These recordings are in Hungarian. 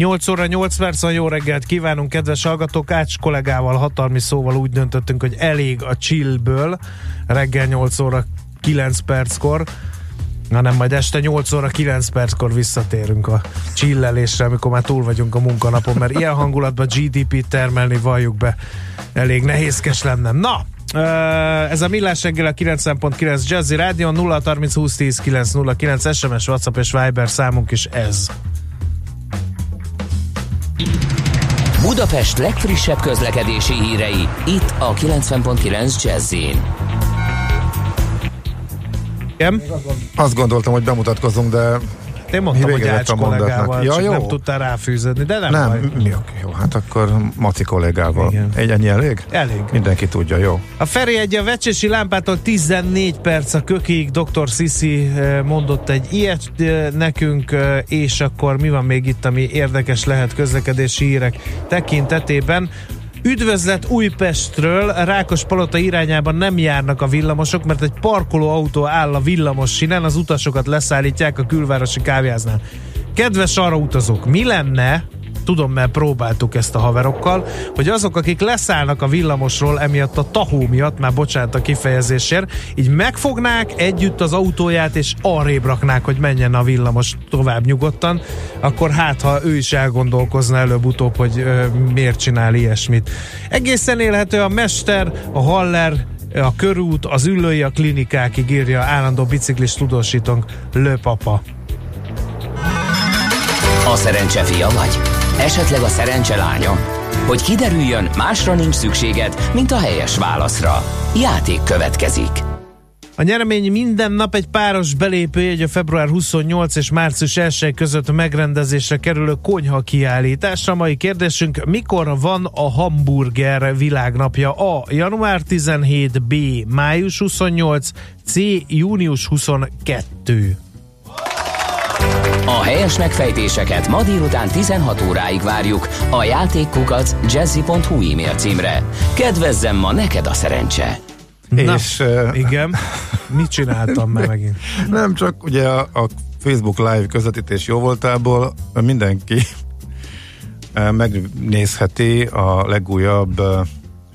8 óra 8 perc jó reggelt kívánunk, kedves hallgatók! Ács kollégával hatalmi szóval úgy döntöttünk, hogy elég a chillből reggel 8 óra 9 perckor, hanem majd este 8 óra 9 perckor visszatérünk a chillelésre, amikor már túl vagyunk a munkanapon, mert ilyen hangulatban GDP-t termelni, valljuk be, elég nehézkes lenne. Na, ez a Millás reggel a 90.9 Jazzy Rádió 0 30 20 10 909 SMS, WhatsApp és Viber számunk is ez. Budapest legfrissebb közlekedési hírei, itt a 90.9 jazz Igen? Azt gondoltam, hogy bemutatkozunk, de én mondtam, hogy Ács kollégával, ja, jó. nem tudtál ráfűződni, de nem, nem baj. Jó, jó, hát akkor Maci kollégával. Igen. Egy ennyi elég? Elég. Mindenki tudja, jó. A Feri egy a Vecsési lámpától 14 perc a kökig, dr. Sisi eh, mondott egy ilyet eh, nekünk, eh, és akkor mi van még itt, ami érdekes lehet közlekedési hírek tekintetében. Üdvözlet Újpestről, Rákos Palota irányában nem járnak a villamosok, mert egy parkoló autó áll a villamos sinen, az utasokat leszállítják a külvárosi kávéháznál. Kedves arra utazók, mi lenne, tudom, mert próbáltuk ezt a haverokkal, hogy azok, akik leszállnak a villamosról emiatt a tahó miatt, már bocsánat a kifejezésért, így megfognák együtt az autóját, és arrébb raknák, hogy menjen a villamos tovább nyugodtan, akkor hát, ha ő is elgondolkozna előbb-utóbb, hogy ö, miért csinál ilyesmit. Egészen élhető a mester, a haller, a körút, az ülői, a klinikákig írja állandó biciklis tudósítónk Lőpapa. A szerencse fia vagy? Esetleg a szerencse? Hogy kiderüljön, másra nincs szükséged, mint a helyes válaszra. Játék következik. A nyeremény minden nap egy páros belépőjegy a február 28 és március 1 között megrendezésre kerülő konyha kiállítás. A mai kérdésünk, mikor van a hamburger világnapja? A. Január 17, B. Május 28, C. Június 22. A helyes megfejtéseket ma délután 16 óráig várjuk a játékkukac jazzy.hu e-mail címre. Kedvezzem ma neked a szerencse! Na, és, igen, mit csináltam már megint? Nem csak ugye a, a Facebook Live közvetítés jó voltából mindenki megnézheti a legújabb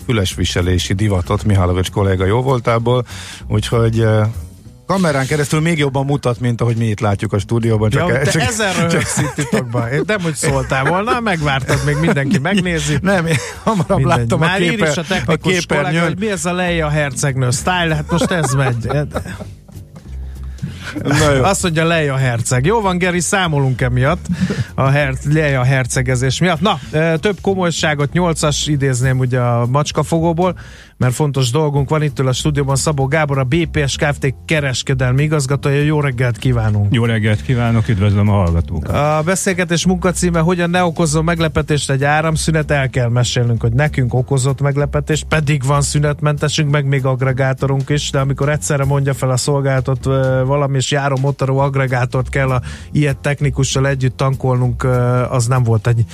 fülesviselési divatot Mihálovics kolléga jó voltából, úgyhogy kamerán keresztül még jobban mutat, mint ahogy mi itt látjuk a stúdióban. Csak ja, e, csak, ezen röhögsz itt titokban. Én nem, hogy szóltál volna, megvártad, még mindenki megnézi. Nem, én hamarabb Mindegy. láttam Már a, képer, is a, a képernyőn. Kollega, hogy mi ez a Leia hercegnő style, hát most ez megy. Na jó. Azt mondja Leia Herceg. Jó van, Geri, számolunk emiatt a her- Leia Hercegezés miatt. Na, több komolyságot, nyolcas idézném ugye a macskafogóból, mert fontos dolgunk van itt a stúdióban Szabó Gábor, a BPS Kft. kereskedelmi igazgatója. Jó reggelt kívánunk! Jó reggelt kívánok, üdvözlöm a hallgatókat! A beszélgetés munkacíme, hogyan ne okozzon meglepetést egy áramszünet, el kell mesélnünk, hogy nekünk okozott meglepetést, pedig van szünetmentesünk, meg még agregátorunk is, de amikor egyszerre mondja fel a szolgáltat valami, és járó motorú agregátort kell a ilyet technikussal együtt tankolnunk, az nem volt egy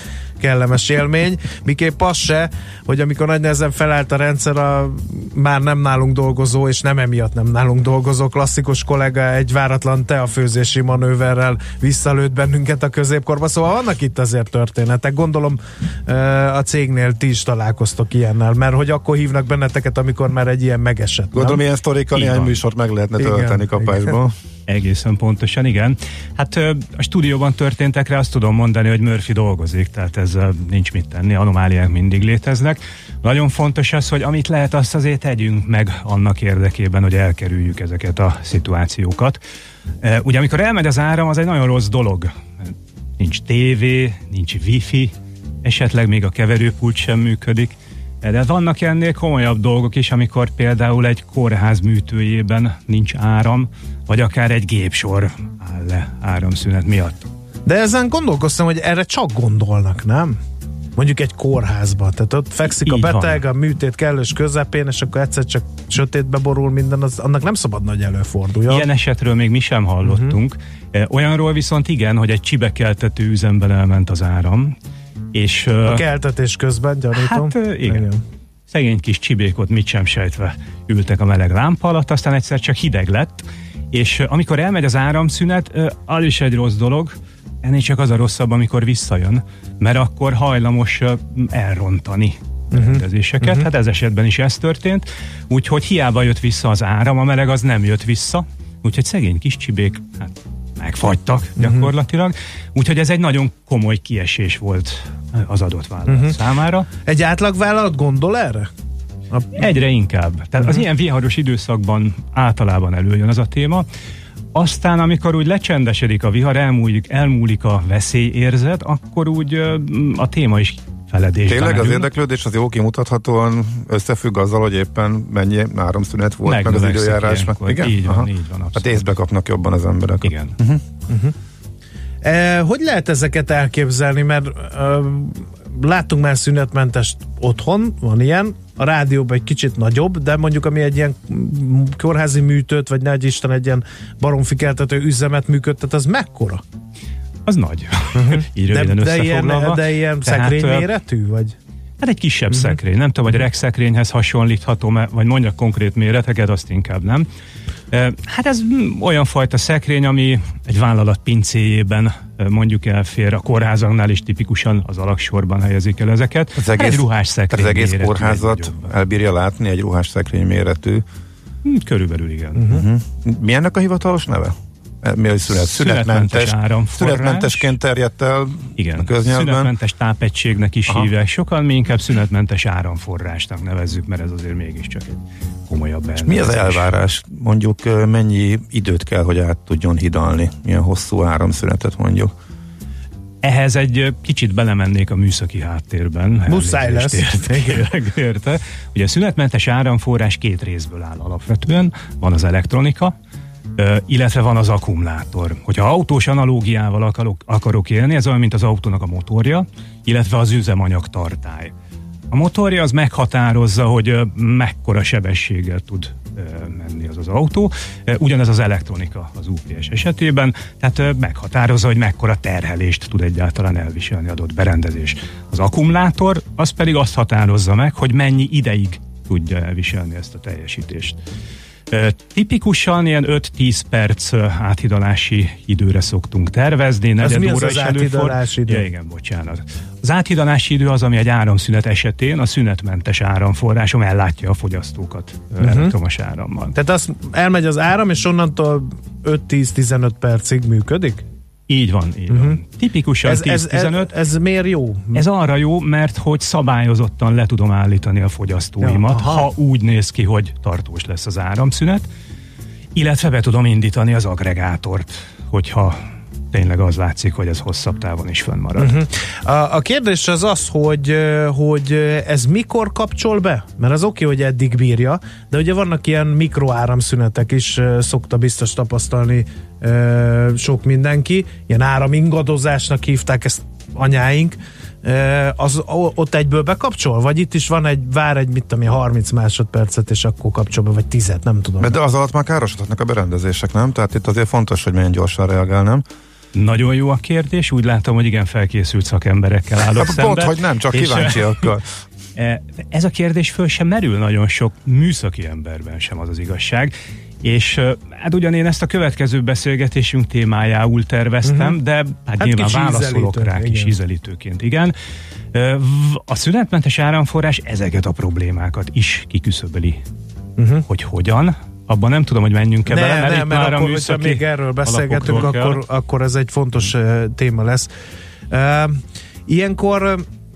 kellemes élmény. Miképp az se, hogy amikor nagy nehezen felállt a rendszer, a már nem nálunk dolgozó, és nem emiatt nem nálunk dolgozó klasszikus kollega egy váratlan teafőzési manőverrel visszalőtt bennünket a középkorba. Szóval vannak itt azért történetek. Gondolom a cégnél ti is találkoztok ilyennel, mert hogy akkor hívnak benneteket, amikor már egy ilyen megesett. Gondolom, nem? ilyen sztorikkal néhány műsort meg lehetne tölteni kapásból. Egészen pontosan, igen. Hát a stúdióban történtekre azt tudom mondani, hogy Murphy dolgozik, tehát ezzel nincs mit tenni, anomáliák mindig léteznek. Nagyon fontos az, hogy amit lehet, azt azért tegyünk meg annak érdekében, hogy elkerüljük ezeket a szituációkat. Ugye amikor elmegy az áram, az egy nagyon rossz dolog. Nincs tévé, nincs wifi, esetleg még a keverőpult sem működik. De vannak ennél komolyabb dolgok is, amikor például egy kórház műtőjében nincs áram, vagy akár egy gépsor áll le áramszünet miatt. De ezen gondolkoztam, hogy erre csak gondolnak, nem? mondjuk egy kórházba. Tehát ott fekszik Így a beteg, van. a műtét kellős közepén, és akkor egyszer csak sötétbe borul minden, az, annak nem szabad nagy előfordulja. Ilyen esetről még mi sem hallottunk. Uh-huh. Olyanról viszont igen, hogy egy csibekeltető üzemben elment az áram, és A keltetés közben, gyanítom. Hát, ö, igen. szegény kis csibékot mit sem sejtve ültek a meleg lámpa alatt, aztán egyszer csak hideg lett, és amikor elmegy az áramszünet, az is egy rossz dolog, ennél csak az a rosszabb, amikor visszajön, mert akkor hajlamos elrontani rendezéseket. Uh-huh. Hát ez esetben is ez történt, úgyhogy hiába jött vissza az áram, a meleg az nem jött vissza, úgyhogy szegény kis csibék, hát megfagytak gyakorlatilag, úgyhogy ez egy nagyon komoly kiesés volt az adott vállalat uh-huh. számára. Egy átlagvállalat gondol erre? A, Egyre inkább. Tehát uh-huh. az ilyen viharos időszakban általában előjön az a téma. Aztán, amikor úgy lecsendesedik a vihar, elmúlik, elmúlik a veszélyérzet, akkor úgy a téma is feledésben Tényleg az érdeklődés az jó kimutathatóan összefügg azzal, hogy éppen mennyi áramszünet volt, meg az Megnövekszik időjárás. ilyenkor. Igen? Így van, Aha. így van, Hát abszolút. észbe kapnak jobban az emberek. Igen. e, hogy lehet ezeket elképzelni? Mert e, láttunk már szünetmentest otthon, van ilyen, a rádióban egy kicsit nagyobb, de mondjuk ami egy ilyen kórházi műtőt, vagy ne Isten egy ilyen baromfikeltető üzemet működtet, az mekkora? Az nagy. Uh-huh. Így De, de, ilyen, de ilyen Tehát, szekrény méretű? Vagy? Hát egy kisebb uh-huh. szekrény. Nem tudom, hogy regszekrényhez hasonlítható, vagy mondjak konkrét méreteket, azt inkább nem. Hát ez olyan fajta szekrény, ami egy vállalat pincéjében mondjuk elfér. A kórházaknál is tipikusan az alaksorban helyezik el ezeket. Az Hát egész, egy ruhás szekrény az egész kórházat elbírja látni egy ruhás szekrény méretű. Körülbelül igen. Mhm. Uh-huh. Mi ennek a hivatalos neve? Mi a szünet? Szünetmentes Szünetmentes. Szünetmentesként terjedt el Igen, a köznyelvben. szünetmentes tápegységnek is Aha. hívják sokan, mi inkább szünetmentes áramforrásnak nevezzük, mert ez azért mégiscsak egy komolyabb Mi az elnevezés. elvárás? Mondjuk mennyi időt kell, hogy át tudjon hidalni? Milyen hosszú áramszünetet mondjuk? Ehhez egy kicsit belemennék a műszaki háttérben. Muszáj lesz. Érte, kérlek, érte. Ugye a szünetmentes áramforrás két részből áll alapvetően. Van az elektronika, illetve van az akkumulátor. Hogyha autós analógiával akarok, akarok élni, ez olyan, mint az autónak a motorja, illetve az üzemanyag tartály. A motorja az meghatározza, hogy mekkora sebességgel tud menni az az autó. Ugyanez az elektronika az UPS esetében, tehát meghatározza, hogy mekkora terhelést tud egyáltalán elviselni adott berendezés. Az akkumulátor az pedig azt határozza meg, hogy mennyi ideig tudja elviselni ezt a teljesítést. Tipikusan ilyen 5-10 perc áthidalási időre szoktunk tervezni. negyed mi az az áthidalási idő? Ja, igen, bocsánat. Az áthidalási idő az, ami egy áramszünet esetén a szünetmentes áramforrásom ellátja a fogyasztókat uh-huh. elektromos árammal. Tehát az elmegy az áram, és onnantól 5-10-15 percig működik? Így van, így uh-huh. van. Tipikusan Ez, ez, ez, 10-15. ez miért jó? Ez arra jó, mert hogy szabályozottan le tudom állítani a fogyasztóimat, Ja, ja, aha. ha úgy néz ki, hogy tartós lesz az áramszünet, illetve be tudom indítani az agregátort, hogyha tényleg az látszik, hogy ez hosszabb távon is fönnmarad. Uh-huh. A, a kérdés az az, hogy, hogy ez mikor kapcsol be? Mert az oké, hogy eddig bírja, de ugye vannak ilyen mikroáramszünetek is, szokta biztos tapasztalni ö, sok mindenki. Ilyen áramingadozásnak hívták ezt anyáink. Ö, Az ott egyből bekapcsol? Vagy itt is van egy, vár egy, mit tudom én, 30 másodpercet, és akkor kapcsol be, vagy 10 nem tudom. De az alatt már károsodhatnak a berendezések, nem? Tehát itt azért fontos, hogy milyen gyorsan reagál, nem? Nagyon jó a kérdés, úgy látom, hogy igen felkészült szakemberekkel állok Hát szemben. pont, hogy nem, csak kíváncsiakkal. E, Ez a kérdés föl sem merül nagyon sok műszaki emberben sem az az igazság. És e, hát ugyan én ezt a következő beszélgetésünk témájául terveztem, uh-huh. de hát, Hát nyilván válaszolok rá kis ízelítőként, igen. E, v- A szünetmentes áramforrás ezeket a problémákat is kiküszöböli. Uh-huh. Hogy hogyan? Abban nem tudom, hogy menjünk-e bele, Ne, ne, mert már akkor, hogyha még erről beszélgetünk, akkor, akkor ez egy fontos uh, téma lesz. Uh, ilyenkor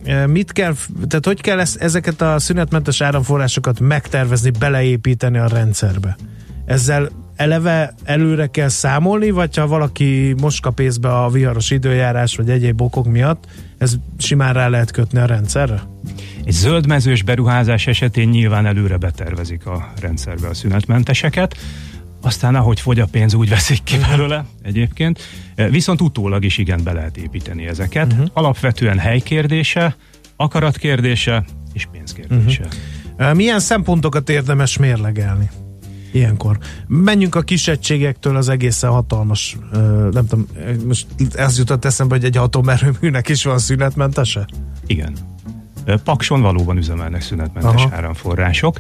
uh, mit kell, tehát hogy kell ezt, ezeket a szünetmentes áramforrásokat megtervezni, beleépíteni a rendszerbe? Ezzel eleve előre kell számolni, vagy ha valaki most kap észbe a viharos időjárás, vagy egyéb okok miatt, ez simán rá lehet kötni a rendszerre? Egy zöldmezős beruházás esetén nyilván előre betervezik a rendszerbe a szünetmenteseket, aztán ahogy fogy a pénz, úgy veszik ki belőle egyébként. Viszont utólag is igen be lehet építeni ezeket. Uh-huh. Alapvetően helykérdése, akarat kérdése és pénz kérdése. Uh-huh. Milyen szempontokat érdemes mérlegelni? Ilyenkor. Menjünk a kis egységektől az egészen hatalmas, nem tudom, most ez jutott eszembe, hogy egy atomerőműnek is van szünetmentese? Igen. Pakson valóban üzemelnek szünetmentes Aha. áramforrások.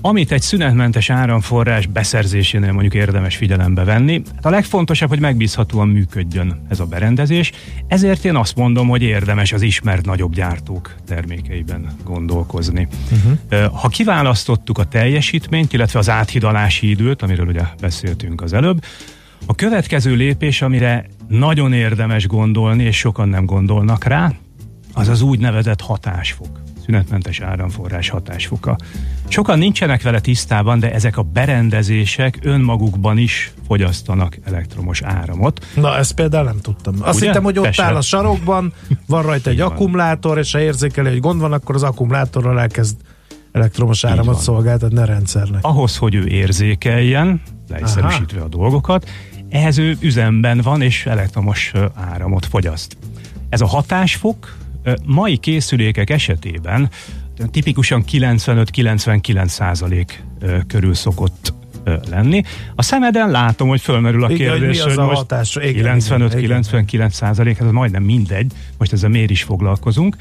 Amit egy szünetmentes áramforrás beszerzésénél mondjuk érdemes figyelembe venni, hát a legfontosabb, hogy megbízhatóan működjön ez a berendezés, ezért én azt mondom, hogy érdemes az ismert nagyobb gyártók termékeiben gondolkozni. Uh-huh. Uh, ha kiválasztottuk a teljesítményt, illetve az áthidalási időt, amiről ugye beszéltünk az előbb, a következő lépés, amire nagyon érdemes gondolni, és sokan nem gondolnak rá, az az úgynevezett hatásfok szünetmentes áramforrás hatásfoka. Sokan nincsenek vele tisztában, de ezek a berendezések önmagukban is fogyasztanak elektromos áramot. Na, ezt például nem tudtam. Azt Ugye? hittem, hogy ott Te áll a sarokban, van rajta egy akkumulátor, és ha érzékeli, hogy gond van, akkor az akkumulátorral elkezd elektromos áramot szolgáltatni a rendszernek. Ahhoz, hogy ő érzékeljen, leegyszerűsítve a dolgokat, ehhez ő üzemben van, és elektromos áramot fogyaszt. Ez a hatásfok mai készülékek esetében tipikusan 95-99 százalék körül szokott lenni. A szemeden látom, hogy fölmerül a igen, kérdés, hogy, hogy most 95-99 százalék, ez majdnem mindegy, most ezzel miért is foglalkozunk.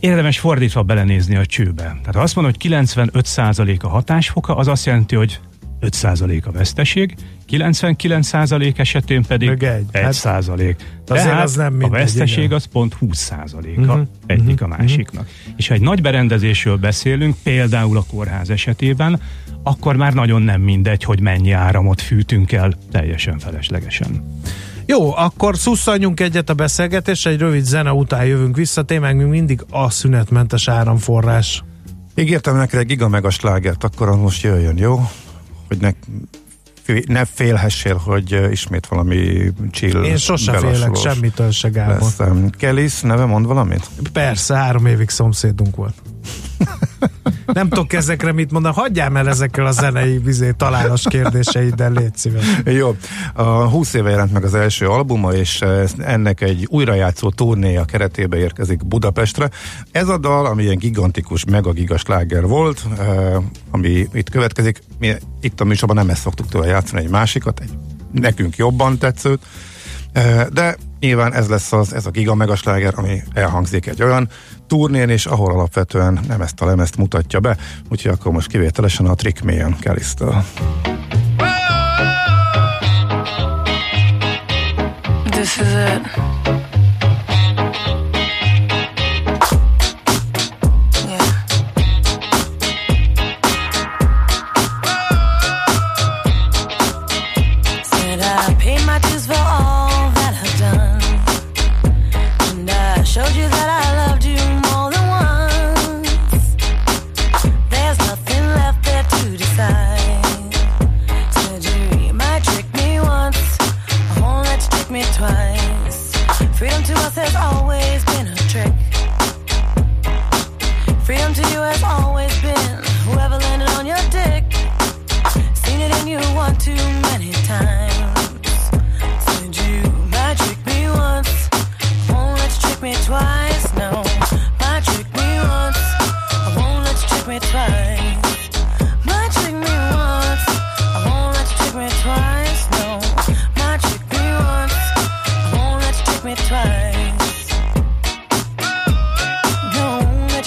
Érdemes fordítva belenézni a csőbe. Tehát ha azt mondom, hogy 95 százalék a hatásfoka, az azt jelenti, hogy 5 százalék a veszteség, 99% esetén pedig egy. 1 hát, százalék. Tehát az nem mindegy, a veszteség igen. az pont 20 százaléka uh-huh, egyik uh-huh, a másiknak. Uh-huh. És ha egy nagy berendezésről beszélünk, például a kórház esetében, akkor már nagyon nem mindegy, hogy mennyi áramot fűtünk el teljesen feleslegesen. Jó, akkor szusszanjunk egyet a beszélgetésre, egy rövid zene után jövünk vissza, témánk mindig a szünetmentes áramforrás. Ígértem neked egy giga megaslágert, akkor most jöjjön, jó? Hogy ne, ne félhessél, hogy ismét valami chill Én sose félek semmitől se, Gábor. Kelis neve mond valamit? Persze, három évig szomszédunk volt. Nem tudok ezekre mit mondani, hagyjám el ezekkel a zenei vizé találós kérdéseiddel, légy szíves. Jó, a 20 éve jelent meg az első albuma, és ennek egy újrajátszó turnéja keretébe érkezik Budapestre. Ez a dal, ami ilyen gigantikus, megagigas láger volt, ami itt következik, mi itt a műsorban nem ezt szoktuk tőle játszani, egy másikat, egy nekünk jobban tetszőt, de nyilván ez lesz az, ez a giga megasláger, ami elhangzik egy olyan turnén, és ahol alapvetően nem ezt a lemezt mutatja be, úgyhogy akkor most kivételesen a Trick Mayan Kelly-től. This is it.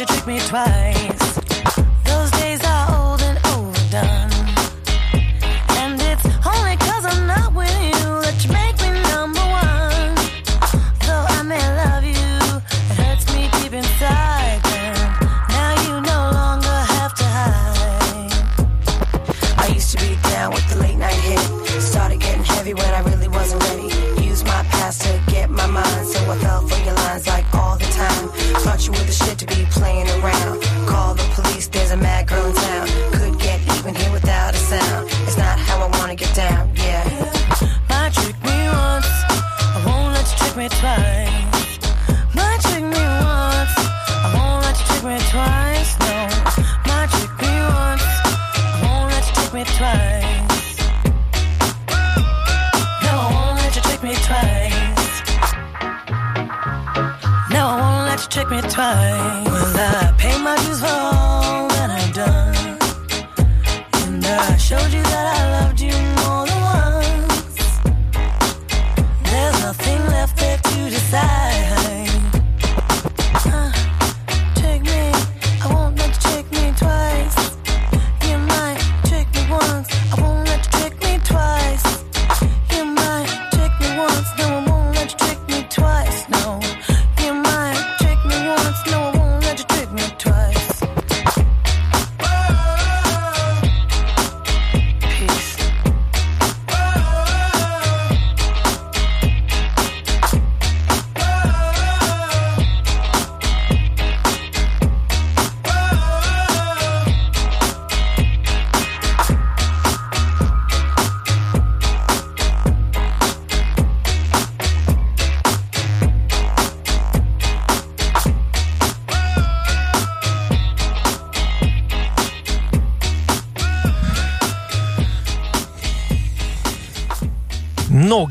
you trick me twice.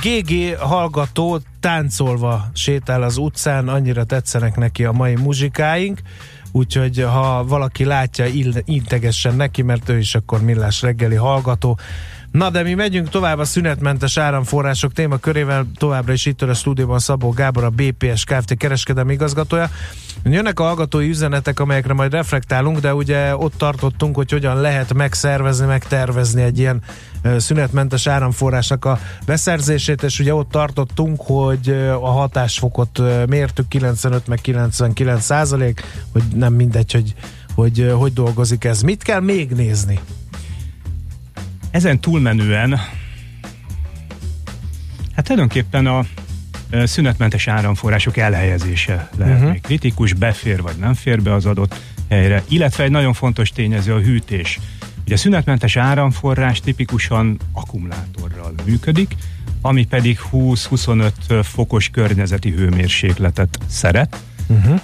GG hallgató táncolva sétál az utcán, annyira tetszenek neki a mai muzsikáink, úgyhogy ha valaki látja, integessen neki, mert ő is akkor millás reggeli hallgató. Na de mi megyünk tovább a szünetmentes áramforrások témakörével, továbbra is itt a stúdióban Szabó Gábor, a BPS Kft. kereskedelmi igazgatója. Jönnek a hallgatói üzenetek, amelyekre majd reflektálunk, de ugye ott tartottunk, hogy hogyan lehet megszervezni, megtervezni egy ilyen szünetmentes áramforrásnak a beszerzését, és ugye ott tartottunk, hogy a hatásfokot mértük 95 meg 99 százalék, hogy nem mindegy, hogy hogy hogy dolgozik ez. Mit kell még nézni? Ezen túlmenően hát tulajdonképpen a szünetmentes áramforrások elhelyezése lehet uh-huh. kritikus, befér vagy nem fér be az adott helyre, illetve egy nagyon fontos tényező a hűtés. Ugye a szünetmentes áramforrás tipikusan akkumulátorral működik, ami pedig 20-25 fokos környezeti hőmérsékletet szeret. Uh-huh.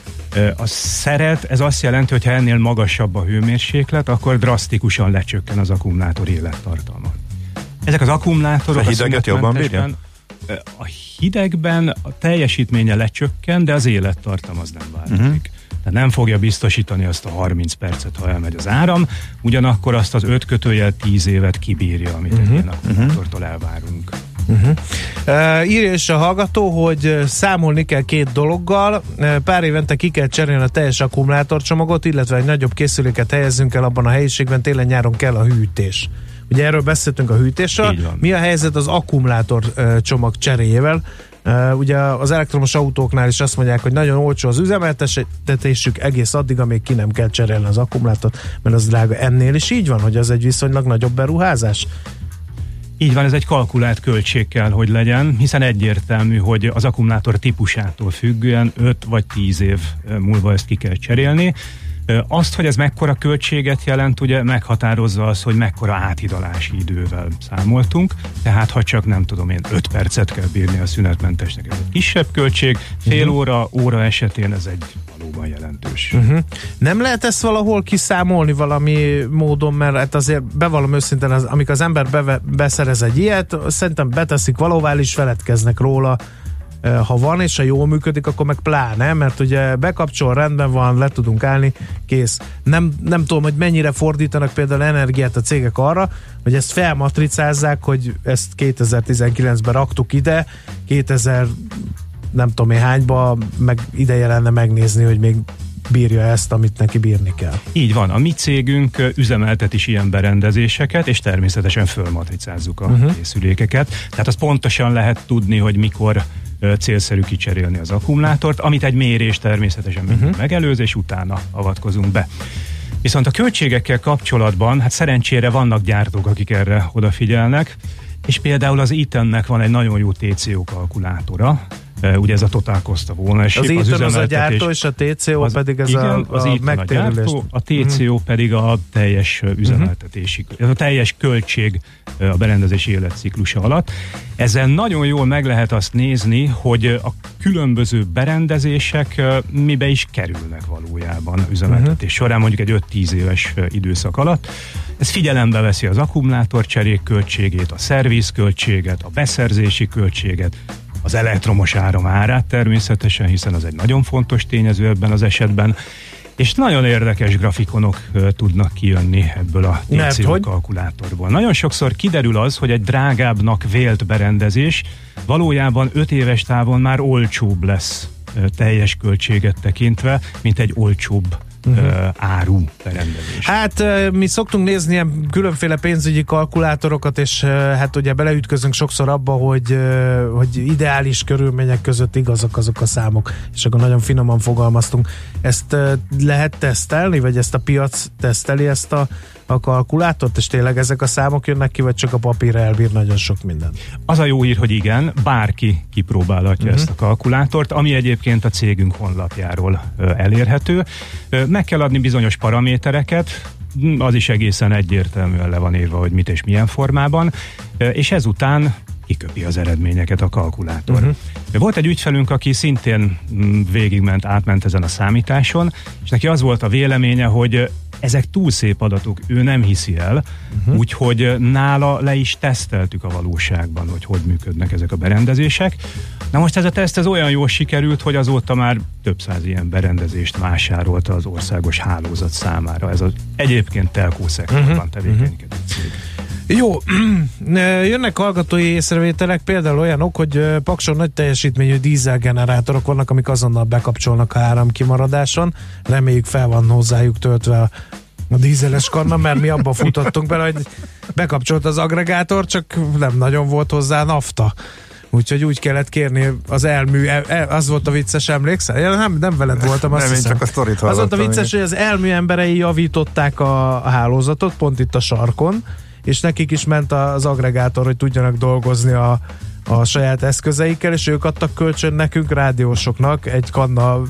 A szeret, ez azt jelenti, hogy ha ennél magasabb a hőmérséklet, akkor drasztikusan lecsökken az akkumulátor élettartalma. Ezek az akkumulátorok... A hideget jobban bírja? A hidegben a teljesítménye lecsökken, de az élettartam az nem változik. Uh-huh. Tehát nem fogja biztosítani azt a 30 percet, ha elmegy az áram, ugyanakkor azt az 5 kötőjel 10 évet kibírja, amit uh-huh. egy ilyen akkumulátortól elvárunk. Uh-huh. Uh, írja is a hallgató, hogy számolni kell két dologgal. Uh, pár évente ki kell cserélni a teljes akkumulátorcsomagot, illetve egy nagyobb készüléket helyezzünk el abban a helyiségben, télen-nyáron kell a hűtés. Ugye erről beszéltünk a hűtésről. Mi a helyzet az akkumulátor csomag cseréjével? Uh, ugye az elektromos autóknál is azt mondják, hogy nagyon olcsó az üzemeltetésük egész addig, amíg ki nem kell cserélni az akkumulátort, mert az drága. Ennél is így van, hogy az egy viszonylag nagyobb beruházás? Így van, ez egy kalkulált költség kell, hogy legyen, hiszen egyértelmű, hogy az akkumulátor típusától függően 5 vagy 10 év múlva ezt ki kell cserélni. Azt, hogy ez mekkora költséget jelent, ugye meghatározza az, hogy mekkora áthidalási idővel számoltunk, tehát ha csak nem tudom én 5 percet kell bírni a szünetmentesnek, ez egy kisebb költség, fél uh-huh. óra, óra esetén ez egy valóban jelentős. Uh-huh. Nem lehet ezt valahol kiszámolni valami módon, mert hát azért bevallom őszintén, az, amikor az ember beve, beszerez egy ilyet, szerintem beteszik valahová, is feledkeznek róla, ha van és ha jól működik, akkor meg pláne, mert ugye bekapcsol, rendben van, le tudunk állni, kész. Nem, nem tudom, hogy mennyire fordítanak például energiát a cégek arra, hogy ezt felmatricázzák, hogy ezt 2019-ben raktuk ide, 2000 nem tudom én hányba, meg ideje lenne megnézni, hogy még bírja ezt, amit neki bírni kell. Így van, a mi cégünk üzemeltet is ilyen berendezéseket, és természetesen fölmatricázzuk a uh-huh. készülékeket. Tehát az pontosan lehet tudni, hogy mikor célszerű kicserélni az akkumulátort, amit egy mérés természetesen uh-huh. megelőz, és utána avatkozunk be. Viszont a költségekkel kapcsolatban, hát szerencsére vannak gyártók, akik erre odafigyelnek, és például az Eatonnek van egy nagyon jó TCO kalkulátora, ugye ez a Total Cost of Ownership, az, az, az a gyártó és a TCO az, pedig ez igen, a, az a megtérülés. A, gyártó, a TCO uh-huh. pedig a teljes üzemeltetési, uh-huh. a teljes költség a berendezési életciklusa alatt. Ezzel nagyon jól meg lehet azt nézni, hogy a különböző berendezések mibe is kerülnek valójában üzemeltetés uh-huh. során, mondjuk egy 5-10 éves időszak alatt. Ez figyelembe veszi az akkumulátorcserék költségét, a szervizköltséget, a beszerzési költséget, az elektromos áram árát természetesen, hiszen az egy nagyon fontos tényező ebben az esetben, és nagyon érdekes grafikonok uh, tudnak kijönni ebből a TCO kalkulátorból. Nagyon sokszor kiderül az, hogy egy drágábbnak vélt berendezés valójában 5 éves távon már olcsóbb lesz uh, teljes költséget tekintve, mint egy olcsóbb uh-huh. áru berendezés. Hát mi szoktunk nézni ilyen különféle pénzügyi kalkulátorokat, és hát ugye beleütközünk sokszor abba, hogy, hogy ideális körülmények között igazak azok a számok, és akkor nagyon finoman fogalmaztunk. Ezt lehet tesztelni, vagy ezt a piac teszteli ezt a a kalkulátort, és tényleg ezek a számok jönnek ki, vagy csak a papír elbír nagyon sok minden? Az a jó hír, hogy igen, bárki kipróbálhatja uh-huh. ezt a kalkulátort, ami egyébként a cégünk honlapjáról elérhető. Meg kell adni bizonyos paramétereket, az is egészen egyértelműen le van írva, hogy mit és milyen formában, és ezután kiköpi az eredményeket a kalkulátor. Uh-huh. Volt egy ügyfelünk, aki szintén végigment, átment ezen a számításon, és neki az volt a véleménye, hogy ezek túl szép adatok, ő nem hiszi el, uh-huh. úgyhogy nála le is teszteltük a valóságban, hogy hogy működnek ezek a berendezések. Na most ez a teszt ez olyan jól sikerült, hogy azóta már több száz ilyen berendezést vásárolta az országos hálózat számára. Ez az egyébként telkó szektorban uh-huh. tevékenykedő cég. Jó, jönnek hallgatói észrevételek, például olyanok, hogy Pakson nagy teljesítményű dízelgenerátorok vannak, amik azonnal bekapcsolnak a áramkimaradáson. Reméljük fel van hozzájuk töltve a, dízeles kanna, mert mi abba futottunk bele, hogy bekapcsolt az agregátor, csak nem nagyon volt hozzá nafta. Úgyhogy úgy kellett kérni az elmű, az volt a vicces, emlékszel? Én nem, nem veled voltam, azt nem, hiszem. csak a sztorit Az volt a vicces, hogy az elmű emberei javították a, a hálózatot, pont itt a sarkon, és nekik is ment az agregátor, hogy tudjanak dolgozni a, a saját eszközeikkel, és ők adtak kölcsön nekünk, rádiósoknak egy kanna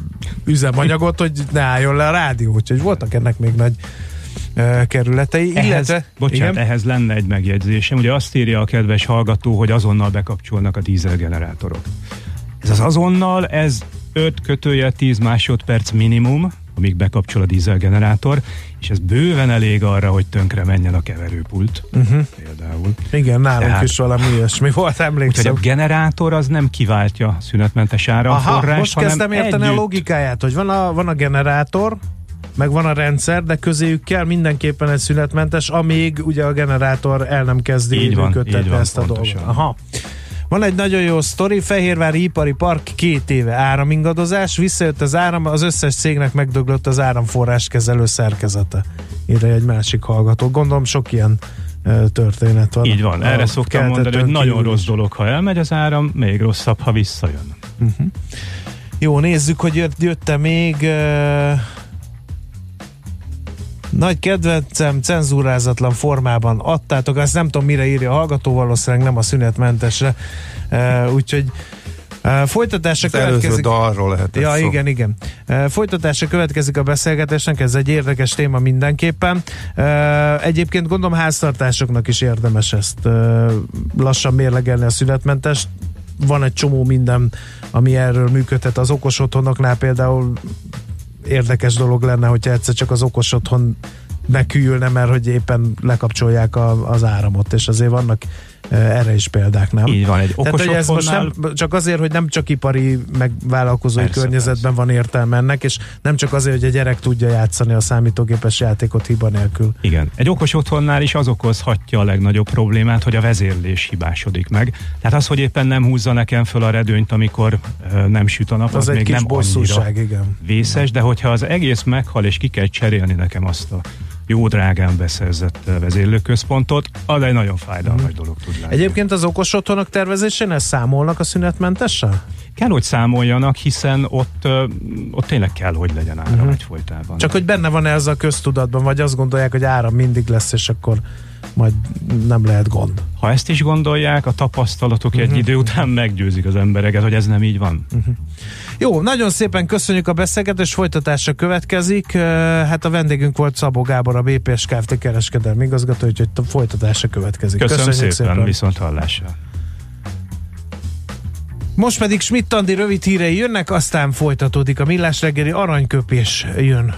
üzemanyagot, hogy ne álljon le a rádió. Úgyhogy voltak ennek még nagy kerületei. Ehhez, illetve, bocsánat, igen? ehhez lenne egy megjegyzésem. Ugye azt írja a kedves hallgató, hogy azonnal bekapcsolnak a dízelgenerátorok. Ez az azonnal, ez 5 kötője 10 másodperc minimum, amíg bekapcsol a dízelgenerátor, és ez bőven elég arra, hogy tönkre menjen a keverőpult. Uh-huh. Például. Igen, nálunk Tehát, is valami ilyesmi volt, emlékszem. a generátor az nem kiváltja szünetmentes áramforrás, most kezdtem érteni együtt... a logikáját, hogy van a, van a generátor, meg van a rendszer, de közéjük kell mindenképpen egy szünetmentes, amíg ugye a generátor el nem kezdi van, ezt a dolgot. Aha. Van egy nagyon jó sztori, Fehérvári Ipari Park két éve áramingadozás, visszajött az áram, az összes cégnek megdöglött az áramforrás kezelő szerkezete. Írja egy másik hallgató. Gondolom sok ilyen történet van. Így van, erre szoktam mondani, hogy nagyon rossz dolog, ha elmegy az áram, még rosszabb, ha visszajön. Uh-huh. Jó, nézzük, hogy jött, jött-e még uh, nagy kedvencem, cenzúrázatlan formában adtátok, azt nem tudom mire írja a hallgató, valószínűleg nem a szünetmentesre, uh, úgyhogy Uh, folytatása Az következik. dalról lehet Ja, szó. igen, igen. Uh, folytatása következik a beszélgetésnek, ez egy érdekes téma mindenképpen. Uh, egyébként gondolom háztartásoknak is érdemes ezt lassan mérlegelni a szünetmentest. Van egy csomó minden, ami erről működhet az okos otthonoknál, például érdekes dolog lenne, hogyha egyszer csak az okos otthon megküljülne, mert hogy éppen lekapcsolják a, az áramot, és azért vannak erre is példák, nem? Így van, egy okos Tehát, ez most nem, csak azért, hogy nem csak ipari, meg vállalkozói persze, környezetben persze. van értelme ennek, és nem csak azért, hogy a gyerek tudja játszani a számítógépes játékot hiba nélkül. Igen. Egy okos otthonnál is az okozhatja a legnagyobb problémát, hogy a vezérlés hibásodik meg. Tehát az, hogy éppen nem húzza nekem föl a redőnyt, amikor nem süt a nap, az, az még nem annyira igen. vészes, de hogyha az egész meghal, és ki kell cserélni nekem azt a jó drágán beszerzett vezérlőközpontot, az egy nagyon fájdalmas mm. dolog tud lenni. Egyébként az okos otthonok tervezésén számolnak a szünetmentessel? Kell, hogy számoljanak, hiszen ott, ott tényleg kell, hogy legyen áram uh-huh. egyfolytában. Csak hogy benne van ez a köztudatban, vagy azt gondolják, hogy áram mindig lesz, és akkor majd nem lehet gond. Ha ezt is gondolják, a tapasztalatok uh-huh. egy mhm. idő után meggyőzik az embereket, hogy ez nem így van. Uh-huh. Jó, nagyon szépen köszönjük a beszélgetést, folytatásra következik. Hát a vendégünk volt Szabó Gábor, a BPS Kft. kereskedelmi igazgató, úgyhogy a folytatásra következik. Köszönöm Köszönjük szépen, szépen. viszont hallásra. Most pedig Schmidt Andi rövid hírei jönnek, aztán folytatódik a millás reggeli aranyköpés jön.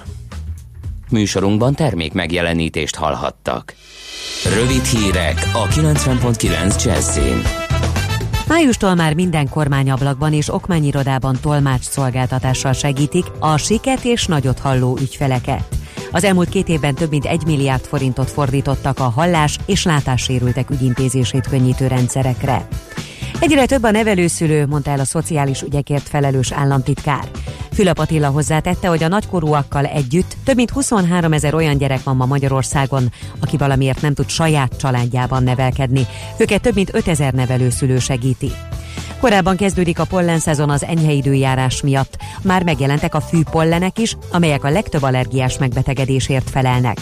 Műsorunkban termék megjelenítést hallhattak. Rövid hírek a 90.9 Jazzin. Májustól már minden kormányablakban és okmányirodában tolmács szolgáltatással segítik a siket és nagyot halló ügyfeleket. Az elmúlt két évben több mint egy milliárd forintot fordítottak a hallás és látássérültek ügyintézését könnyítő rendszerekre. Egyre több a nevelőszülő, mondta el a szociális ügyekért felelős államtitkár. Fülöp Attila hozzátette, hogy a nagykorúakkal együtt több mint 23 ezer olyan gyerek van ma Magyarországon, aki valamiért nem tud saját családjában nevelkedni. Őket több mint 5 ezer nevelőszülő segíti. Korábban kezdődik a pollenszezon az enyhe időjárás miatt. Már megjelentek a fűpollenek is, amelyek a legtöbb allergiás megbetegedésért felelnek.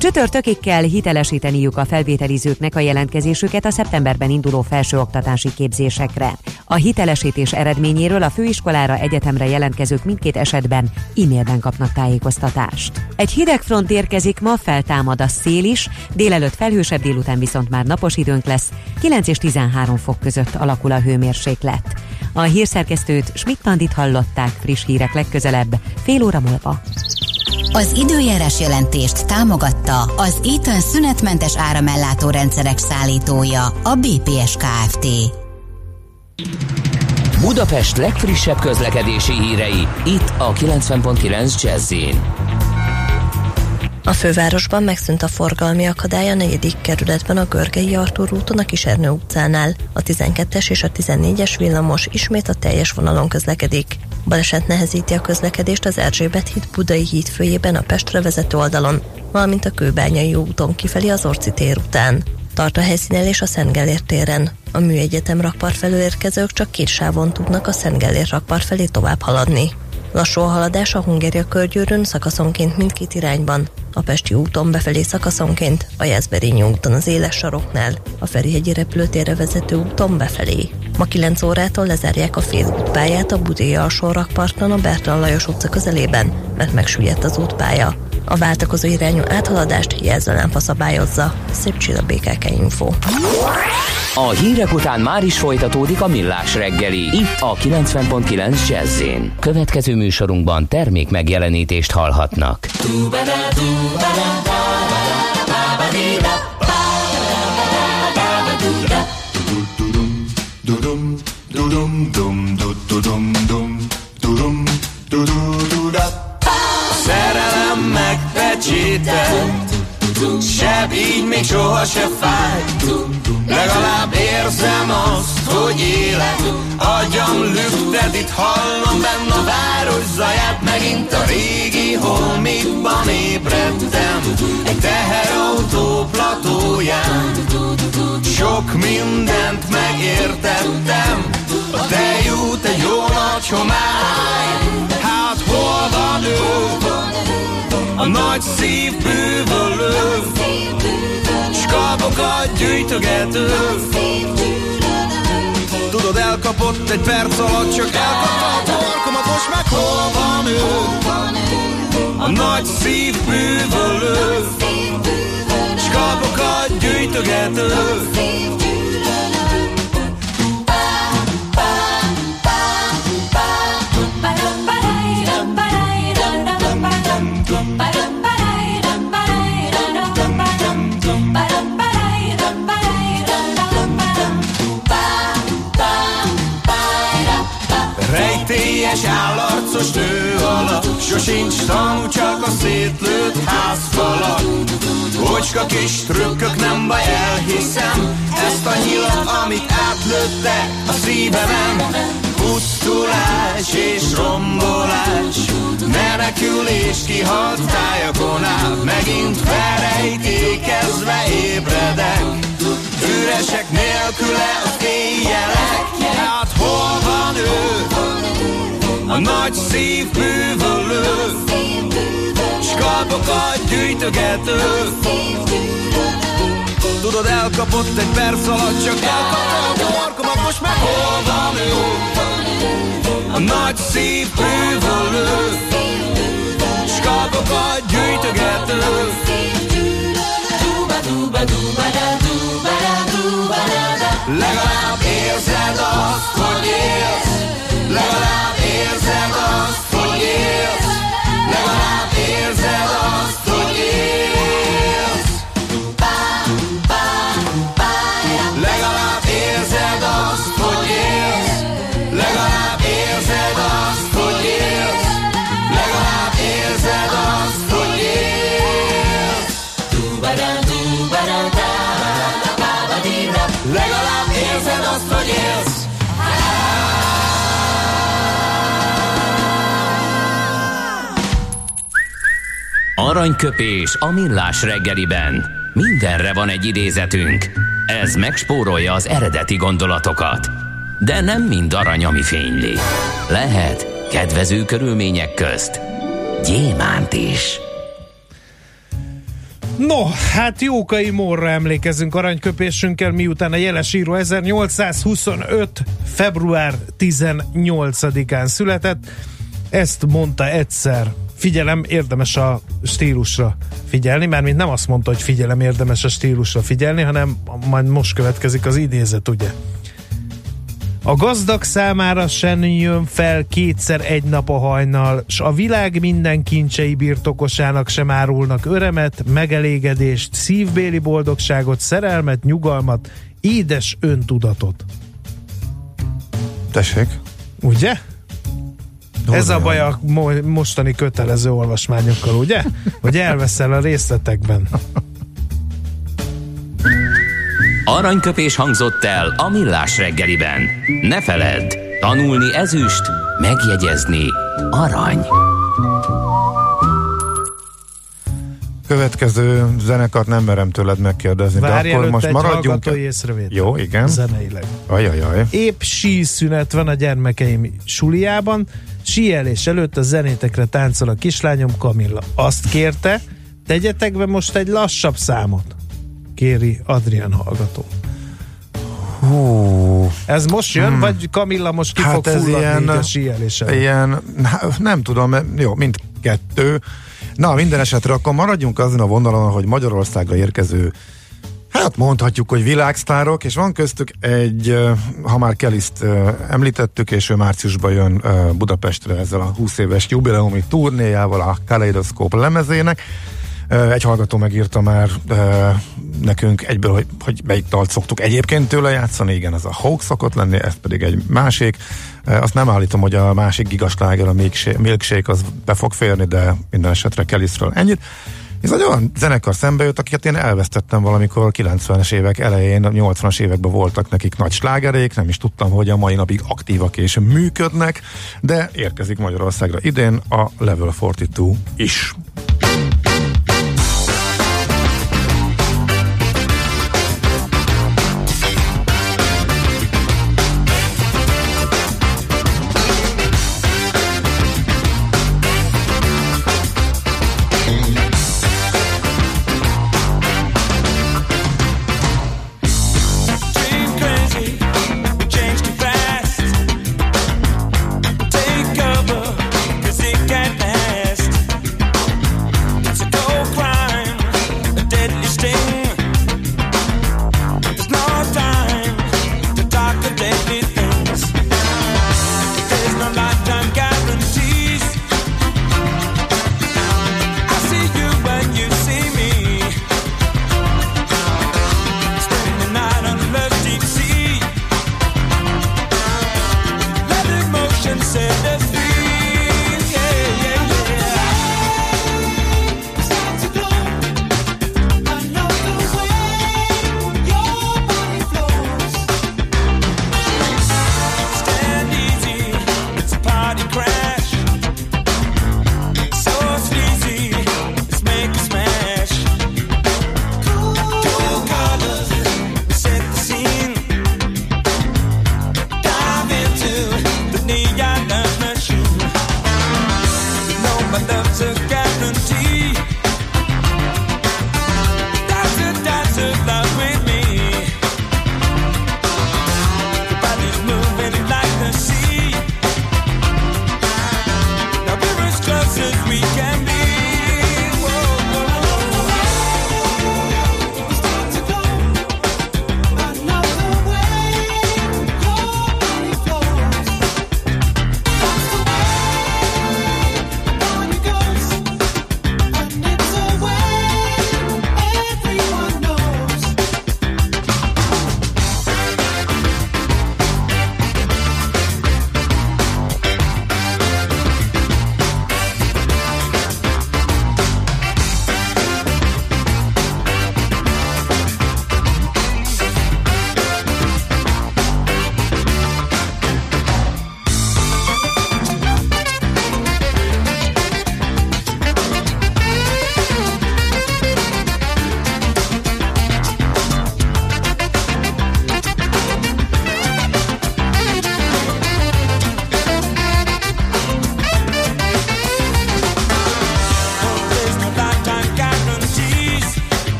Csütörtökig kell hitelesíteniük a felvételizőknek a jelentkezésüket a szeptemberben induló felsőoktatási képzésekre. A hitelesítés eredményéről a főiskolára, egyetemre jelentkezők mindkét esetben e-mailben kapnak tájékoztatást. Egy hideg front érkezik, ma feltámad a szél is, délelőtt felhősebb, délután viszont már napos időnk lesz, 9 és 13 fok között alakul a hőmérséklet. A hírszerkesztőt Schmidt-Tandit hallották friss hírek legközelebb, fél óra múlva. Az időjárás jelentést támogatta az Eaton szünetmentes áramellátó rendszerek szállítója, a BPS Kft. Budapest legfrissebb közlekedési hírei, itt a 90.9 jazz a fővárosban megszűnt a forgalmi akadály a negyedik kerületben a Görgei Artúr úton a Kisernő utcánál. A 12-es és a 14-es villamos ismét a teljes vonalon közlekedik. Baleset nehezíti a közlekedést az Erzsébet híd Budai híd főjében a Pestre vezető oldalon, valamint a Kőbányai úton kifelé az Orci tér után. Tart a helyszínelés a Szent Gellért téren. A műegyetem rakpart felől érkezők csak két sávon tudnak a Szent Gellért rakpart felé tovább haladni. Lassú a haladás a Hungária körgyűrűn szakaszonként mindkét irányban, a Pesti úton befelé szakaszonként, a Jászberényi úton az éles saroknál, a Ferihegyi repülőtérre vezető úton befelé. Ma 9 órától lezárják a félútpályát a Budai alsó rakparton a Bertalan Lajos utca közelében, mert megsüllyedt az útpálya. A váltakozó irányú áthaladást jelzőlámpa szabályozza. Szép csilla BKK Info. A hírek után már is folytatódik a millás reggeli. Itt a 90.9 jazz Következő műsorunkban termék megjelenítést hallhatnak. Szerelem megpecsételt. Sebb így még soha se fáj Legalább érzem azt, hogy élek. Agyam lüktet, itt hallom benne a város zaját. Megint a régi holmikban ébredtem. Egy teherautó platóján. Sok mindent megértettem. A tejút egy jó nagy homály A nagy szív bűvölő. Skabokat gyűjtögető. Tudod, elkapott egy perc alatt Csak elkapta a torkomat Most meg hol van ő? A nagy szív bűvölő. Skabokat gyűjtögető Rejtélyes állarcos nő alatt Sosincs tanú, csak a szétlőtt házfalak Ocska kis trükkök, nem baj, elhiszem. Ezt a nyilat, amit átlőtte a szívemen. Pusztulás és rombolás. Menekülés kihalt tájakon át Megint felrejtékezve ébredek. Üresek nélküle az éjjelek Hát hol van ő? A nagy szív bűvölő Skalpokat gyűjtögető. Tudod, elkapott egy perc alatt Csak elkapta a torkomat. Most meg hol van ő? A nagy szív bűvölő Skalpokat gyűjtögető Aranyköpés a millás reggeliben. Mindenre van egy idézetünk. Ez megspórolja az eredeti gondolatokat. De nem mind arany, ami fényli. Lehet kedvező körülmények közt gyémánt is. No, hát Jókai Morra emlékezünk aranyköpésünkkel, miután a jeles író 1825. február 18-án született. Ezt mondta egyszer figyelem, érdemes a stílusra figyelni, mert mint nem azt mondta, hogy figyelem, érdemes a stílusra figyelni, hanem majd most következik az idézet, ugye? A gazdag számára sen jön fel kétszer egy nap a hajnal, s a világ minden kincsei birtokosának sem árulnak öremet, megelégedést, szívbéli boldogságot, szerelmet, nyugalmat, édes öntudatot. Tessék. Ugye? Hol Ez a baj a mo- mostani kötelező olvasmányokkal, ugye? Hogy elveszel a részletekben. Aranyköpés hangzott el a millás reggeliben. Ne feledd, tanulni ezüst, megjegyezni arany. Következő zenekart nem merem tőled megkérdezni, Várj de akkor most egy maradjunk. hallgatói észrevétel. Jó, igen. Zeneileg. Ajajaj. Épp síszünet van a gyermekeim suliában, síelés előtt a zenétekre táncol a kislányom Kamilla. Azt kérte, tegyetek be most egy lassabb számot. Kéri Adrián hallgató. Hú, Ez most jön, hmm. vagy Kamilla most ki Hát fog ez ilyen- a síelés előtt? ilyen, nem tudom, jó, mindkettő. Na, minden esetre akkor maradjunk azon a vonalon, hogy Magyarországra érkező Hát mondhatjuk, hogy világsztárok, és van köztük egy, ha már Keliszt említettük, és ő márciusban jön Budapestre ezzel a 20 éves jubileumi turnéjával, a Kaleidoszkóp lemezének. Egy hallgató megírta már nekünk egyből, hogy, hogy melyik dalt szoktuk egyébként tőle játszani, igen, ez a Hawk szokott lenni, ez pedig egy másik. Azt nem állítom, hogy a másik gigasláger, a Milkshake, az be fog férni, de minden esetre Kelisről ennyit. Ez egy olyan zenekar szembe jött, akiket én elvesztettem valamikor 90-es évek elején, 80-as években voltak nekik nagy slágerék, nem is tudtam, hogy a mai napig aktívak és működnek, de érkezik Magyarországra idén a Level 42 is.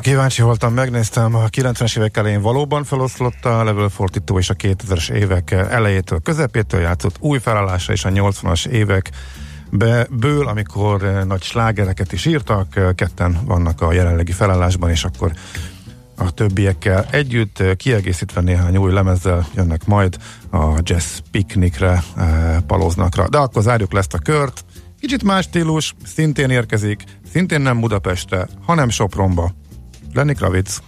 kíváncsi voltam, megnéztem, a 90-es évek elején valóban feloszlott a levelfordító és a 2000-es évek elejétől, közepétől játszott új felállása és a 80-as évek ből, amikor nagy slágereket is írtak, ketten vannak a jelenlegi felállásban, és akkor a többiekkel együtt, kiegészítve néhány új lemezzel jönnek majd a jazz piknikre, eh, paloznakra. De akkor zárjuk le ezt a kört. Kicsit más stílus, szintén érkezik, szintén nem Budapestre, hanem Sopronba. Lenny Kravitz.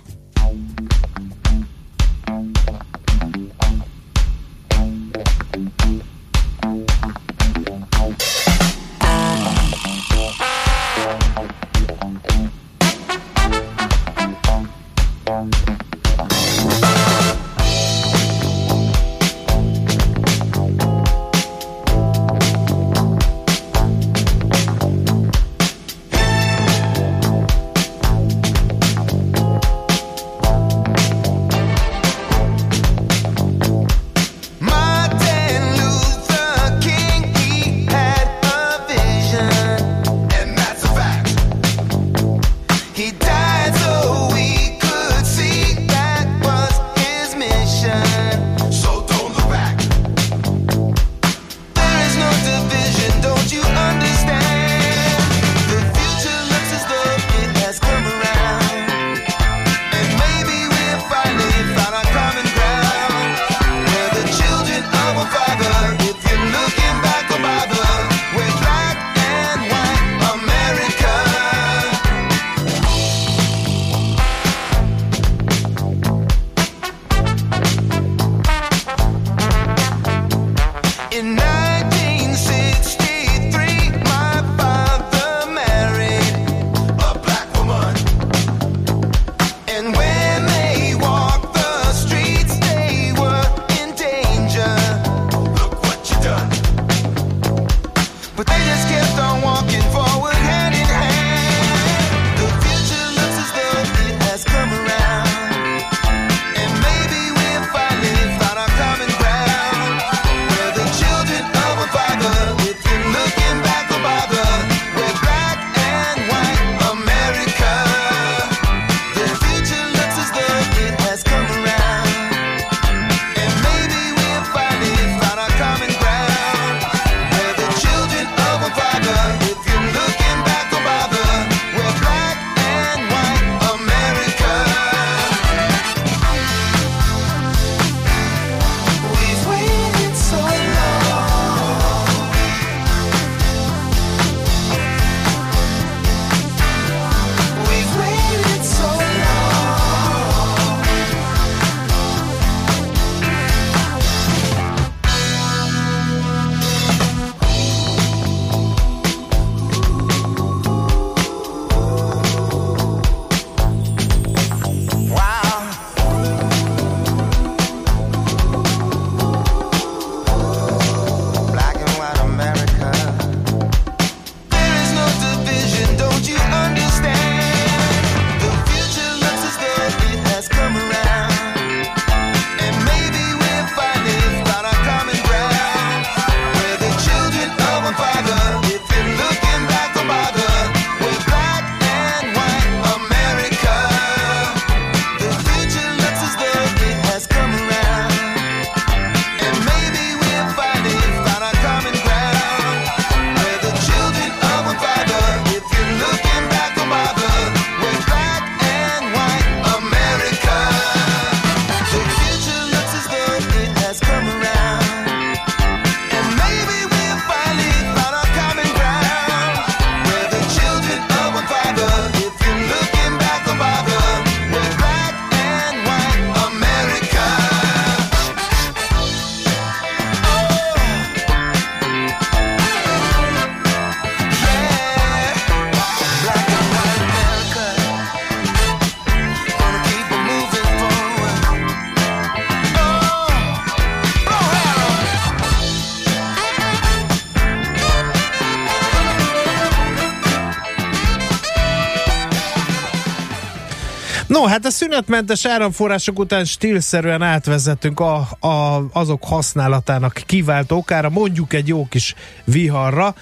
Díjatmentes áramforrások után stílszerűen átvezetünk a, a, azok használatának kivált okára, mondjuk egy jó kis viharra.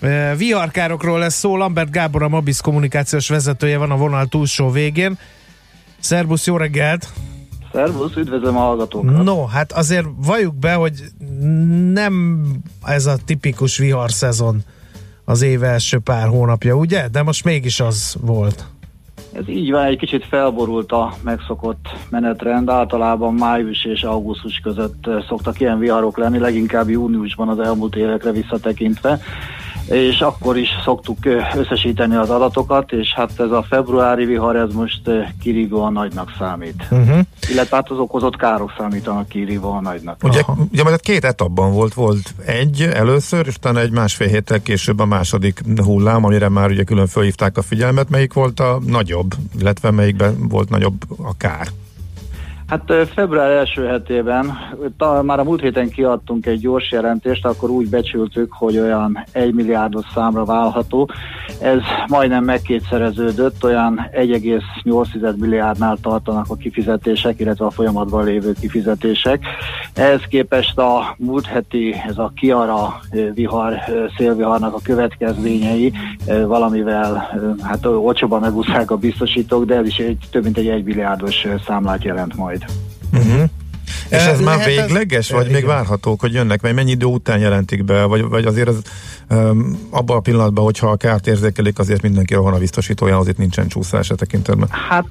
E, viharkárokról lesz szó, Lambert Gábor a Mabiz kommunikációs vezetője van a vonal túlsó végén. Szerbusz, jó reggelt! Szervusz, üdvözlöm a hallgatókat! No, hát azért valljuk be, hogy nem ez a tipikus vihar szezon az év első pár hónapja, ugye? De most mégis az volt. Ez így van, egy kicsit felborult a megszokott menetrend. Általában május és augusztus között szoktak ilyen viharok lenni, leginkább júniusban az elmúlt évekre visszatekintve és akkor is szoktuk összesíteni az adatokat, és hát ez a februári vihar, ez most kirívóan nagynak számít. Uh-huh. Illetve hát az okozott károk számítanak kirívóan nagynak. Ugye, ugye majd két etapban volt, volt egy először, és utána egy másfél héttel később a második hullám, amire már ugye külön felhívták a figyelmet, melyik volt a nagyobb, illetve melyikben volt nagyobb a kár. Hát február első hetében, már a múlt héten kiadtunk egy gyors jelentést, akkor úgy becsültük, hogy olyan 1 milliárdos számra válható. Ez majdnem megkétszereződött, olyan 1,8 milliárdnál tartanak a kifizetések, illetve a folyamatban lévő kifizetések. Ehhez képest a múlt heti, ez a Kiara vihar, szélviharnak a következményei valamivel hát olcsóban megúszták a biztosítók, de ez is egy, több mint egy 1 milliárdos számlát jelent majd. Uh-huh. És ez Eh, már lehet ez- végleges, vagy Eh, még várhatók, hogy jönnek, vagy mennyi idő után jelentik be, vagy, vagy azért ez um, abban a pillanatban, hogyha a kárt érzékelik, azért mindenki rohan a biztosítójához, itt nincsen csúszás a tekintetben. Hát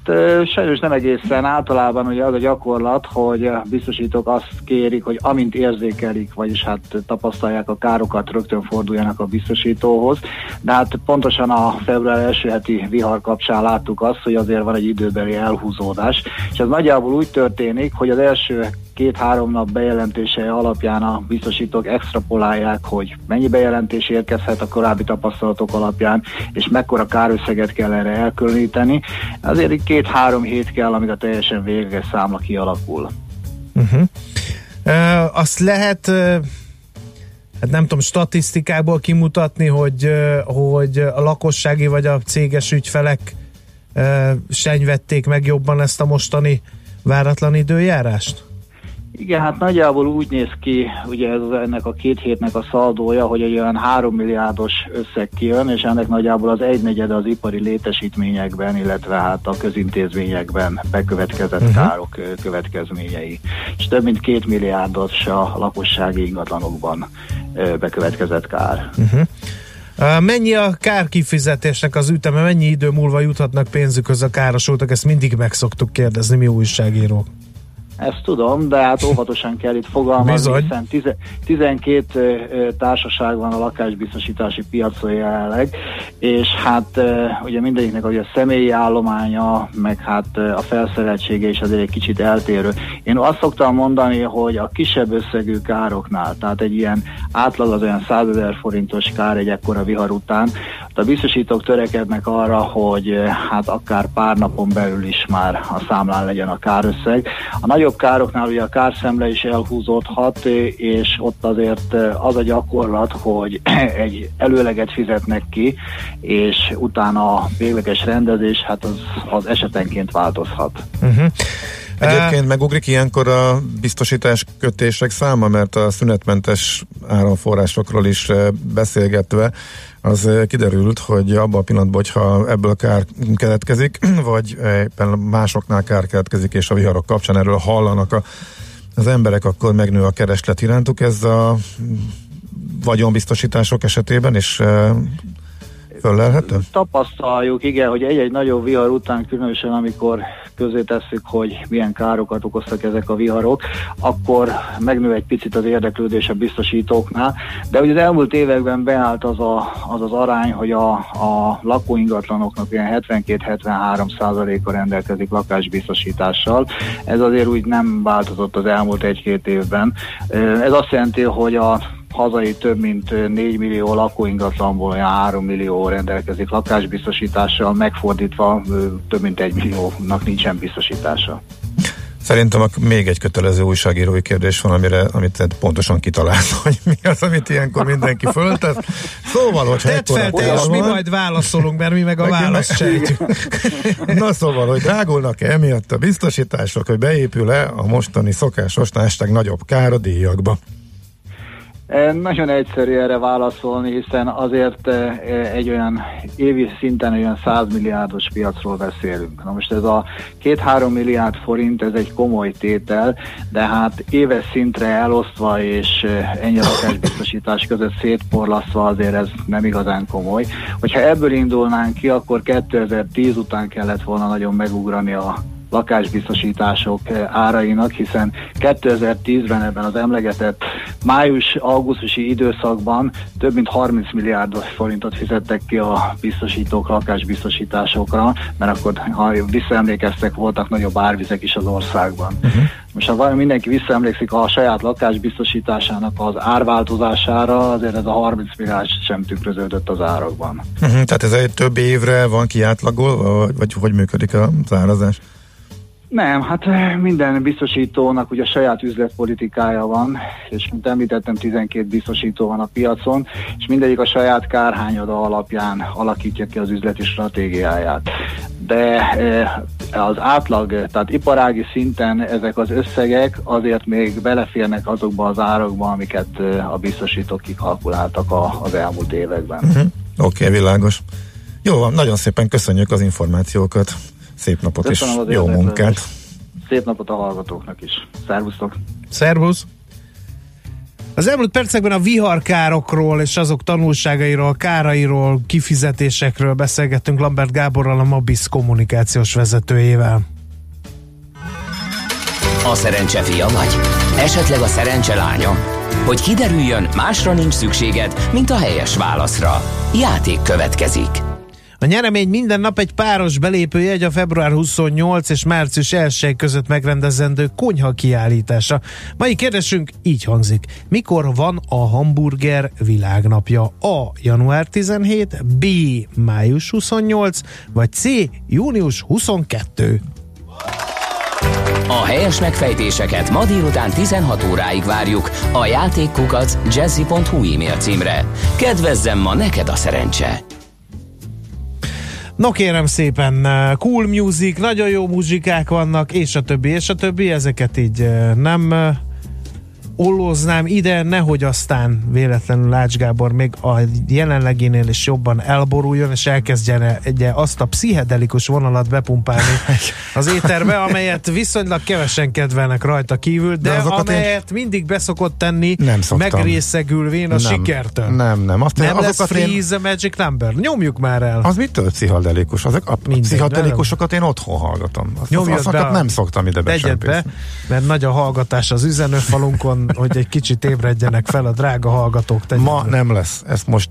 sajnos nem egészen. Általában ugye az a gyakorlat, hogy a biztosítók azt kérik, hogy amint érzékelik, vagyis hát tapasztalják a károkat, rögtön forduljanak a biztosítóhoz. De hát pontosan a február első heti vihar kapcsán láttuk azt, hogy azért van egy időbeli elhúzódás. És ez nagyjából úgy történik, hogy az első két-három nap bejelentése alapján a biztosítók extrapolálják, hogy mennyi bejelentés érkezhet a korábbi tapasztalatok alapján, és mekkora kárösszeget kell erre elkülöníteni. Azért így két-három hét kell, amíg a teljesen végleges számla kialakul. Uh-huh. Uh, azt lehet, hát nem tudom, statisztikából kimutatni, hogy, hogy a lakossági vagy a céges ügyfelek senyvették meg jobban ezt a mostani váratlan időjárást? Igen, hát nagyjából úgy néz ki, ugye ez ennek a két hétnek a szaldója, hogy egy olyan 3 milliárdos összeg kijön, és ennek nagyjából az egynegyede az ipari létesítményekben, illetve hát a közintézményekben bekövetkezett uh-huh. károk következményei. És több mint két milliárdos a lakossági ingatlanokban bekövetkezett kár. Uh-huh. Uh, mennyi a kárkifizetésnek az üteme, mennyi idő múlva juthatnak pénzükhöz a károsultak? Ezt mindig meg szoktuk kérdezni, mi újságírók. Ezt tudom, de hát óvatosan kell itt fogalmazni, Bizony. hiszen tize, 12 ö, ö, társaság van a lakásbiztosítási piacon jelenleg, és hát ugye mindegyiknek ugye a személyi állománya, meg hát a felszereltsége is azért egy kicsit eltérő. Én azt szoktam mondani, hogy a kisebb összegű károknál, tehát egy ilyen átlag az olyan 100 ezer forintos kár egy ekkora vihar után, a biztosítók törekednek arra, hogy hát akár pár napon belül is már a számlán legyen a kárösszeg. A nagyobb károknál ugye a kárszemle is elhúzódhat, és ott azért ö, az a gyakorlat, hogy egy előleget fizetnek ki, és utána a végleges rendezés, hát az, az esetenként változhat. Uh-huh. Egyébként megugrik ilyenkor a biztosítás kötések száma, mert a szünetmentes áramforrásokról is eh, beszélgetve az eh, kiderült, hogy abban a pillanatban, hogyha ebből kár keletkezik, vagy éppen másoknál kár keletkezik, és a viharok kapcsán erről hallanak a, az emberek, akkor megnő a kereslet irántuk. Ez a vagyonbiztosítások esetében is föllelhető? Tapasztaljuk, igen, hogy egy-egy nagyobb vihar után, különösen amikor közé tesszük, hogy milyen károkat okoztak ezek a viharok, akkor megnő egy picit az érdeklődés a biztosítóknál, de ugye az elmúlt években beállt az a, az, az arány, hogy a, a lakóingatlanoknak ilyen 72-73 százaléka rendelkezik lakásbiztosítással. Ez azért úgy nem változott az elmúlt egy-két évben. Ez azt jelenti, hogy a hazai több mint 4 millió lakóingatlanból olyan 3 millió rendelkezik lakásbiztosítással, megfordítva több mint 1 milliónak nincsen biztosítása. Szerintem még egy kötelező újságírói kérdés van, amire, amit te pontosan kitalálsz, hogy mi az, amit ilyenkor mindenki föltesz. Szóval, hogyha Tedd fel te, és mi majd válaszolunk, mert mi meg a Meg- választ sejtjük. Na szóval, hogy drágulnak-e emiatt a biztosítások, hogy beépül-e a mostani szokásos hashtag nagyobb kár a díjakba? E, Nagyon egyszerű erre válaszolni, hiszen azért e, e, egy olyan évi szinten olyan 100 milliárdos piacról beszélünk. Na most ez a 2-3 milliárd forint, ez egy komoly tétel, de hát éves szintre elosztva és e, ennyi lakásbiztosítás között szétporlasztva azért ez nem igazán komoly. Hogyha ebből indulnánk ki, akkor 2010 után kellett volna nagyon megugrani a lakásbiztosítások eh, árainak, hiszen 2010-ben ebben az emlegetett május-augusztusi időszakban több mint 30 milliárd forintot fizettek ki a biztosítók lakásbiztosításokra, mert akkor, ha visszaemlékeztek, voltak nagyobb árvizek is az országban. Uh-huh. Most ha valami mindenki visszaemlékszik a saját lakásbiztosításának az árváltozására, azért ez a 30 milliárd sem tükröződött az árakban. Uh-huh, tehát ez egy több évre van kiátlagolva, vagy, vagy hogy működik a árazás? Nem, hát eh, minden biztosítónak ugye saját üzletpolitikája van, és mint említettem, 12 biztosító van a piacon, és mindegyik a saját kárhányada alapján alakítja ki az üzleti stratégiáját. De eh, az átlag, eh, tehát iparági szinten ezek az összegek azért még beleférnek azokba az árakba, amiket eh, a biztosítók kikalkuláltak az elmúlt években. Uh-huh. Oké, okay, világos. Jó van, nagyon szépen köszönjük az információkat. Szép napot Köszönöm és az jó munkát. Szép napot a hallgatóknak is. Szervusztok! Szervusz! Az elmúlt percekben a viharkárokról és azok tanulságairól, kárairól, kifizetésekről beszélgettünk Lambert Gáborral, a Mabis kommunikációs vezetőjével. A szerencse fia vagy? Esetleg a szerencse lánya? Hogy kiderüljön, másra nincs szükséged, mint a helyes válaszra. Játék következik. A nyeremény minden nap egy páros belépőjegy a február 28 és március 1 között megrendezendő konyha kiállítása. Mai kérdésünk így hangzik. Mikor van a hamburger világnapja? A. január 17, B. május 28, vagy C. június 22? A helyes megfejtéseket ma délután 16 óráig várjuk a játékkukac jazzy.hu e-mail címre. Kedvezzem ma neked a szerencse! No kérem szépen, eh, cool music, nagyon jó muzsikák vannak, és a többi, és a többi, ezeket így eh, nem ollóznám ide, nehogy aztán véletlenül Lács Gábor még a jelenleginél is jobban elboruljon, és elkezdjen ugye azt a pszichedelikus vonalat bepumpálni az éterbe, amelyet viszonylag kevesen kedvelnek rajta kívül, de, De azokat én- amelyet mindig beszokott tenni, Nem szoktam. megrészegülvén a nem, sikertől. Nem, nem. Azt Nem lesz azokat én- Freeze a Magic Number. Nyomjuk már el. Az mitől pszichedelikus? Azok a Mindegy, pszichedelikusokat én otthon hallgatom. Azt, Nyomjad azokat be a- nem szoktam ide be, becsempészni. mert nagy a hallgatás az üzenőfalunkon, hogy egy kicsit ébredjenek fel a drága hallgatók. Tegyed Ma nem lesz. Ezt most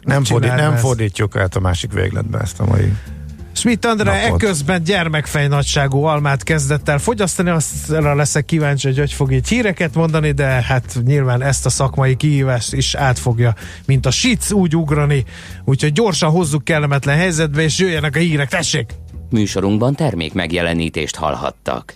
nem, fordít, nem ezt? fordítjuk át a másik végletbe ezt a mai. Schmidt Andrá ekközben gyermekfej nagyságú almát kezdett el fogyasztani, azra leszek kíváncsi, hogy hogy fog így híreket mondani, de hát nyilván ezt a szakmai kihívást is át fogja, mint a sic úgy ugrani, úgyhogy gyorsan hozzuk kellemetlen helyzetbe, és jöjjenek a hírek, tessék! Műsorunkban termék megjelenítést hallhattak.